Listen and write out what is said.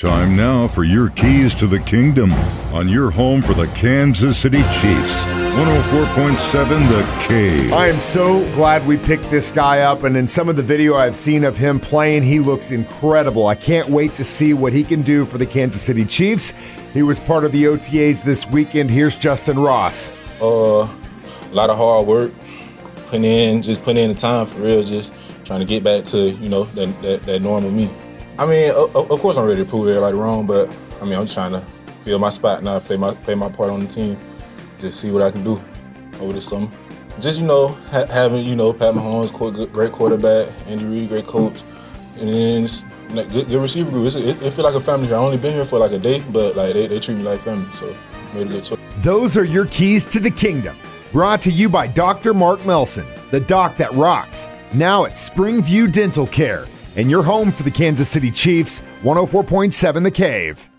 Time now for your keys to the kingdom on your home for the Kansas City Chiefs. 104.7 The Cave. I am so glad we picked this guy up, and in some of the video I've seen of him playing, he looks incredible. I can't wait to see what he can do for the Kansas City Chiefs. He was part of the OTAs this weekend. Here's Justin Ross. Uh, a lot of hard work, putting in, just putting in the time for real, just trying to get back to you know that that, that normal me. I mean, of, of course I'm ready to prove everybody wrong, but I mean I'm just trying to fill my spot now, play my play my part on the team, just see what I can do over this summer. Just you know ha- having you know Pat Mahomes, great quarterback, Andy Reid, great coach, and then good, good receiver group. It's, It, it feel like a family. I only been here for like a day, but like they, they treat me like family, so made a good choice. Those are your keys to the kingdom. Brought to you by Dr. Mark Melson, the doc that rocks. Now at Springview Dental Care and your home for the Kansas City Chiefs, 104.7 The Cave.